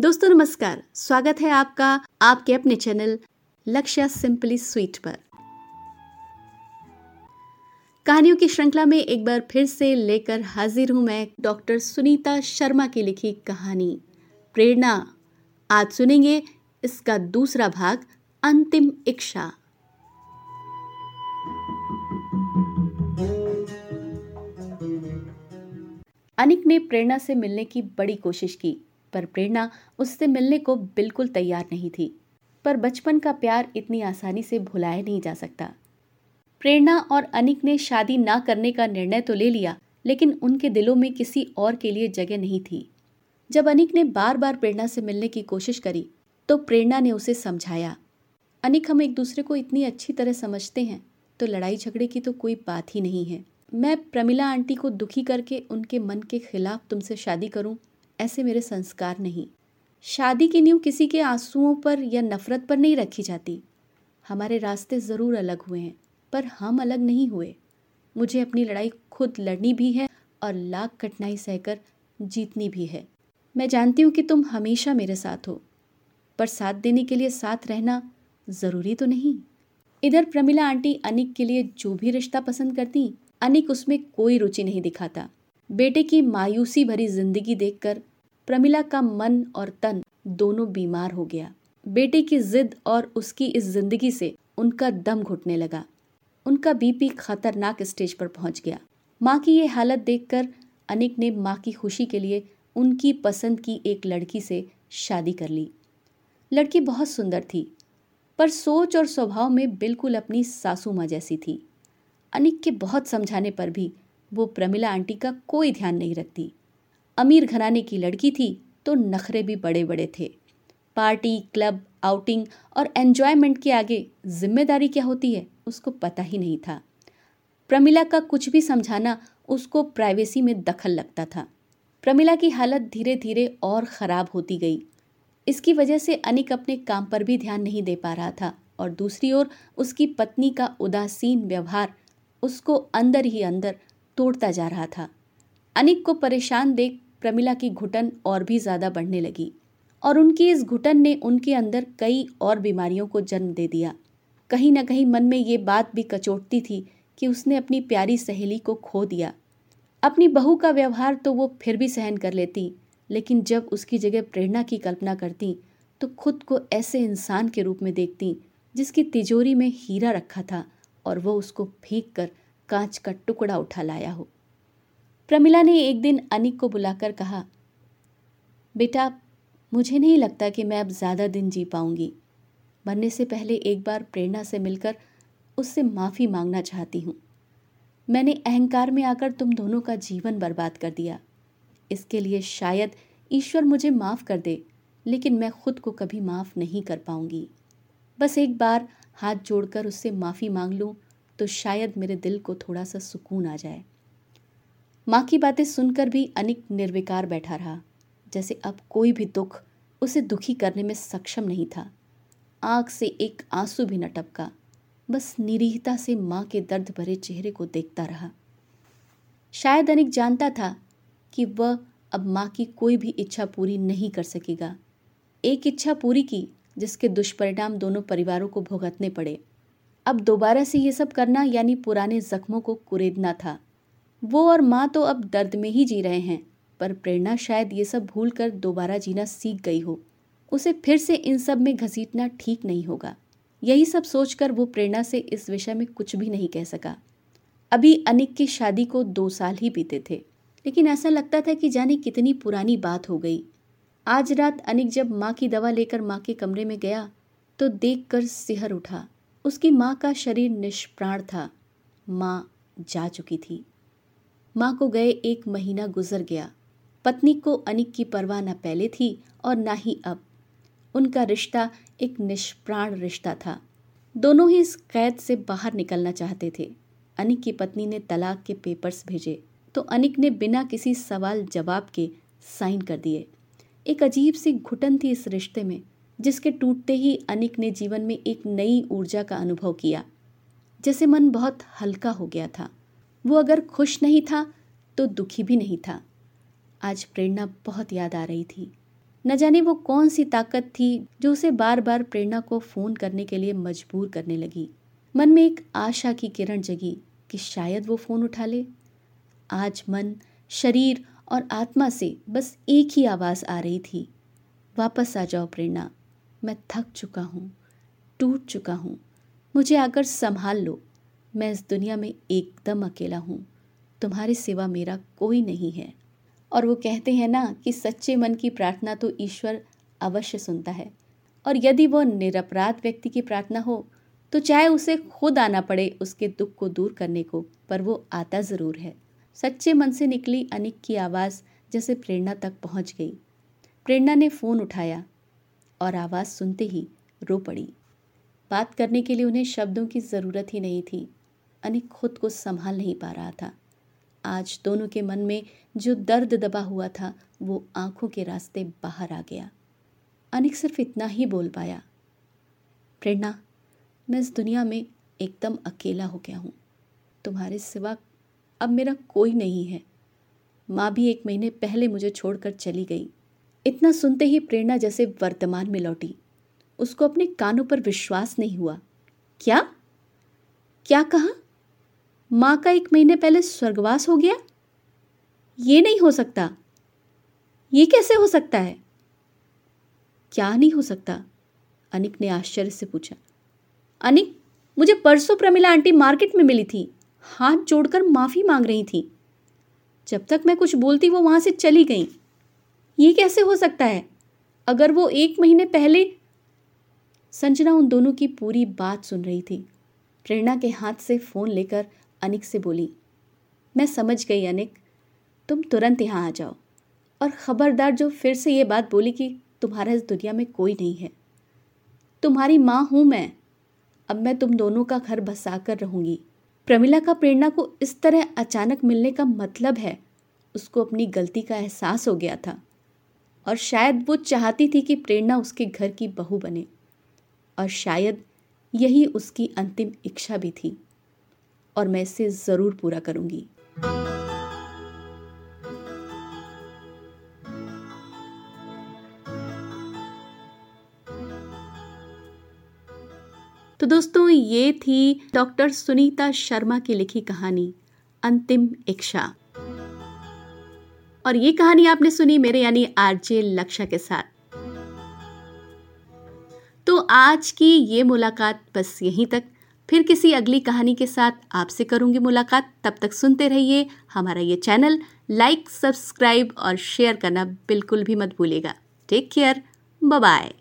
दोस्तों, नमस्कार। स्वागत है आपका, आपके अपने चैनल लक्ष्य सिंपली स्वीट पर। कहानियों की श्रृंखला में एक बार फिर से लेकर हाजिर हूँ मैं डॉक्टर सुनीता शर्मा की लिखी कहानी, प्रेरणा। आज सुनेंगे इसका दूसरा भाग, अंतिम इच्छा। अनिक ने प्रेरणा से मिलने की बड़ी कोशिश की। पर प्रेरणा उससे मिलने को बिल्कुल तैयार नहीं थी। पर बचपन का प्यार इतनी आसानी से भुलाया नहीं जा सकता। प्रेरणा और अनिक ने शादी ना करने का निर्णय तो ले लिया, लेकिन उनके दिलों में किसी और के लिए जगह नहीं थी। जब अनिक ने बार बार प्रेरणा से मिलने की कोशिश करी तो प्रेरणा ने उसे समझाया, अनिक, हम एक दूसरे को इतनी अच्छी तरह समझते हैं तो लड़ाई झगड़े की तो कोई बात ही नहीं है। मैं प्रमिला आंटी को दुखी करके उनके मन के खिलाफ तुमसे शादी करूँ ऐसे मेरे संस्कार नहीं। शादी की नींव किसी के आंसुओं पर या नफरत पर नहीं रखी जाती। हमारे रास्ते ज़रूर अलग हुए हैं, पर हम अलग नहीं हुए। मुझे अपनी लड़ाई खुद लड़नी भी है और लाख कठिनाई सहकर जीतनी भी है। मैं जानती हूँ कि तुम हमेशा मेरे साथ हो, पर साथ देने के लिए साथ रहना ज़रूरी तो नहीं। इधर प्रमिला आंटी अनिक के लिए जो भी रिश्ता पसंद करती, अनिक उसमें कोई रुचि नहीं दिखाता। बेटे की मायूसी भरी ज़िंदगी देखकर प्रमिला का मन और तन दोनों बीमार हो गया। बेटे की जिद और उसकी इस ज़िंदगी से उनका दम घुटने लगा। उनका बीपी खतरनाक स्टेज पर पहुँच गया। माँ की ये हालत देखकर अनिक ने माँ की खुशी के लिए उनकी पसंद की एक लड़की से शादी कर ली। लड़की बहुत सुंदर थी, पर सोच और स्वभाव में बिल्कुल अपनी सासू माँ जैसी थी। अनिक के बहुत समझाने पर भी वो प्रमिला आंटी का कोई ध्यान नहीं रखती। अमीर घराने की लड़की थी तो नखरे भी बड़े बड़े थे। पार्टी, क्लब, आउटिंग और एन्जॉयमेंट के आगे ज़िम्मेदारी क्या होती है, उसको पता ही नहीं था। प्रमिला का कुछ भी समझाना उसको प्राइवेसी में दखल लगता था। प्रमिला की हालत धीरे धीरे और ख़राब होती गई। इसकी वजह से अनिक अपने काम पर भी ध्यान नहीं दे पा रहा था और दूसरी ओर उसकी पत्नी का उदासीन व्यवहार उसको अंदर ही अंदर तोड़ता जा रहा था। अनिक को परेशान देख प्रमिला की घुटन और भी ज़्यादा बढ़ने लगी और उनकी इस घुटन ने उनके अंदर कई और बीमारियों को जन्म दे दिया। कहीं ना कहीं मन में ये बात भी कचोटती थी कि उसने अपनी प्यारी सहेली को खो दिया। अपनी बहू का व्यवहार तो वो फिर भी सहन कर लेती, लेकिन जब उसकी जगह प्रेरणा की कल्पना करती तो खुद को ऐसे इंसान के रूप में देखती, जिसकी तिजोरी में हीरा रखा था और वो उसको फेंक कर कांच का टुकड़ा उठा लाया हो। प्रमिला ने एक दिन अनिक को बुलाकर कहा, बेटा, मुझे नहीं लगता कि मैं अब ज़्यादा दिन जी पाऊँगी। मरने से पहले एक बार प्रेरणा से मिलकर उससे माफ़ी मांगना चाहती हूँ। मैंने अहंकार में आकर तुम दोनों का जीवन बर्बाद कर दिया। इसके लिए शायद ईश्वर मुझे माफ़ कर दे, लेकिन मैं खुद को कभी माफ़ नहीं कर पाऊँगी। बस एक बार हाथ जोड़कर उससे माफ़ी मांग लूँ तो शायद मेरे दिल को थोड़ा सा सुकून आ जाए। माँ की बातें सुनकर भी अनिक निर्विकार बैठा रहा। जैसे अब कोई भी दुख उसे दुखी करने में सक्षम नहीं था। आँख से एक आँसू भी न टपका। बस निरीहता से माँ के दर्द भरे चेहरे को देखता रहा। शायद अनिक जानता था कि वह अब माँ की कोई भी इच्छा पूरी नहीं कर सकेगा। एक इच्छा पूरी की, जिसके दुष्परिणाम दोनों परिवारों को भुगतने पड़े। अब दोबारा से ये सब करना यानी पुराने जख्मों को कुरेदना था। वो और माँ तो अब दर्द में ही जी रहे हैं, पर प्रेरणा शायद ये सब भूल कर दोबारा जीना सीख गई हो। उसे फिर से इन सब में घसीटना ठीक नहीं होगा। यही सब सोचकर वो प्रेरणा से इस विषय में कुछ भी नहीं कह सका। अभी अनिक की शादी को दो साल ही बीते थे, लेकिन ऐसा लगता था कि जाने कितनी पुरानी बात हो गई। आज रात अनिक जब माँ की दवा लेकर माँ के कमरे में गया तो देख कर सिहर उठा। उसकी माँ का शरीर निष्प्राण था। माँ जा चुकी थी। माँ को गए एक महीना गुजर गया। पत्नी को अनिक की परवाह न पहले थी और ना ही अब। उनका रिश्ता एक निष्प्राण रिश्ता था। दोनों ही इस कैद से बाहर निकलना चाहते थे। अनिक की पत्नी ने तलाक के पेपर्स भेजे तो अनिक ने बिना किसी सवाल जवाब के साइन कर दिए। एक अजीब सी घुटन थी इस रिश्ते में, जिसके टूटते ही अनिक ने जीवन में एक नई ऊर्जा का अनुभव किया, जैसे मन बहुत हल्का हो गया था। वो अगर खुश नहीं था तो दुखी भी नहीं था। आज प्रेरणा बहुत याद आ रही थी। न जाने वो कौन सी ताकत थी, जो उसे बार बार प्रेरणा को फ़ोन करने के लिए मजबूर करने लगी। मन में एक आशा की किरण जगी कि शायद वो फ़ोन उठा ले। आज मन, शरीर और आत्मा से बस एक ही आवाज़ आ रही थी। वापस आ जाओ प्रेरणा। मैं थक चुका हूँ, टूट चुका हूँ। मुझे आकर संभाल लो। मैं इस दुनिया में एकदम अकेला हूँ। तुम्हारे सिवा मेरा कोई नहीं है। और वो कहते हैं ना कि सच्चे मन की प्रार्थना तो ईश्वर अवश्य सुनता है। और यदि वो निरपराध व्यक्ति की प्रार्थना हो तो चाहे उसे खुद आना पड़े उसके दुख को दूर करने को, पर वो आता ज़रूर है। सच्चे मन से निकली अनिक की आवाज़ जैसे प्रेरणा तक पहुँच गई। प्रेरणा ने फ़ोन उठाया और आवाज़ सुनते ही रो पड़ी। बात करने के लिए उन्हें शब्दों की ज़रूरत ही नहीं थी। अनिक खुद को संभाल नहीं पा रहा था। आज दोनों के मन में जो दर्द दबा हुआ था, वो आँखों के रास्ते बाहर आ गया। अनिक सिर्फ़ इतना ही बोल पाया, प्रेरणा, मैं इस दुनिया में एकदम अकेला हो गया हूँ। तुम्हारे सिवा अब मेरा कोई नहीं है। माँ भी एक महीने पहले मुझे छोड़कर चली गई। इतना सुनते ही प्रेरणा जैसे वर्तमान में लौटी। उसको अपने कानों पर विश्वास नहीं हुआ। क्या? क्या कहा? माँ का एक महीने पहले स्वर्गवास हो गया? ये नहीं हो सकता। ये कैसे हो सकता है? क्या नहीं हो सकता? अनिक ने आश्चर्य से पूछा। अनिक, मुझे परसों प्रमिला आंटी मार्केट में मिली थी। हाथ जोड़कर माफ़ी मांग रही थी। जब तक मैं कुछ बोलती वो वहाँ से चली गई। ये कैसे हो सकता है? अगर वो एक महीने पहले संजना उन दोनों की पूरी बात सुन रही थी। प्रेरणा के हाथ से फ़ोन लेकर अनिक से बोली, मैं समझ गई अनिक, तुम तुरंत यहाँ आ जाओ। और ख़बरदार जो फिर से ये बात बोली कि तुम्हारा इस दुनिया में कोई नहीं है। तुम्हारी माँ हूँ मैं। अब मैं तुम दोनों का घर बसा कर रहूँगी। प्रमिला का प्रेरणा को इस तरह अचानक मिलने का मतलब है, उसको अपनी गलती का एहसास हो गया था। और शायद वो चाहती थी कि प्रेरणा उसके घर की बहू बने। और शायद यही उसकी अंतिम इच्छा भी थी। और मैं इसे ज़रूर पूरा करूँगी। तो दोस्तों, ये थी डॉक्टर सुनीता शर्मा की लिखी कहानी, अंतिम इच्छा। और ये कहानी आपने सुनी मेरे यानी आरजे लक्षा के साथ। तो आज की ये मुलाकात बस यहीं तक। फिर किसी अगली कहानी के साथ आपसे करूँगी मुलाकात। तब तक सुनते रहिए हमारा ये चैनल। लाइक सब्सक्राइब और शेयर करना बिल्कुल भी मत भूलिएगा। Take care bye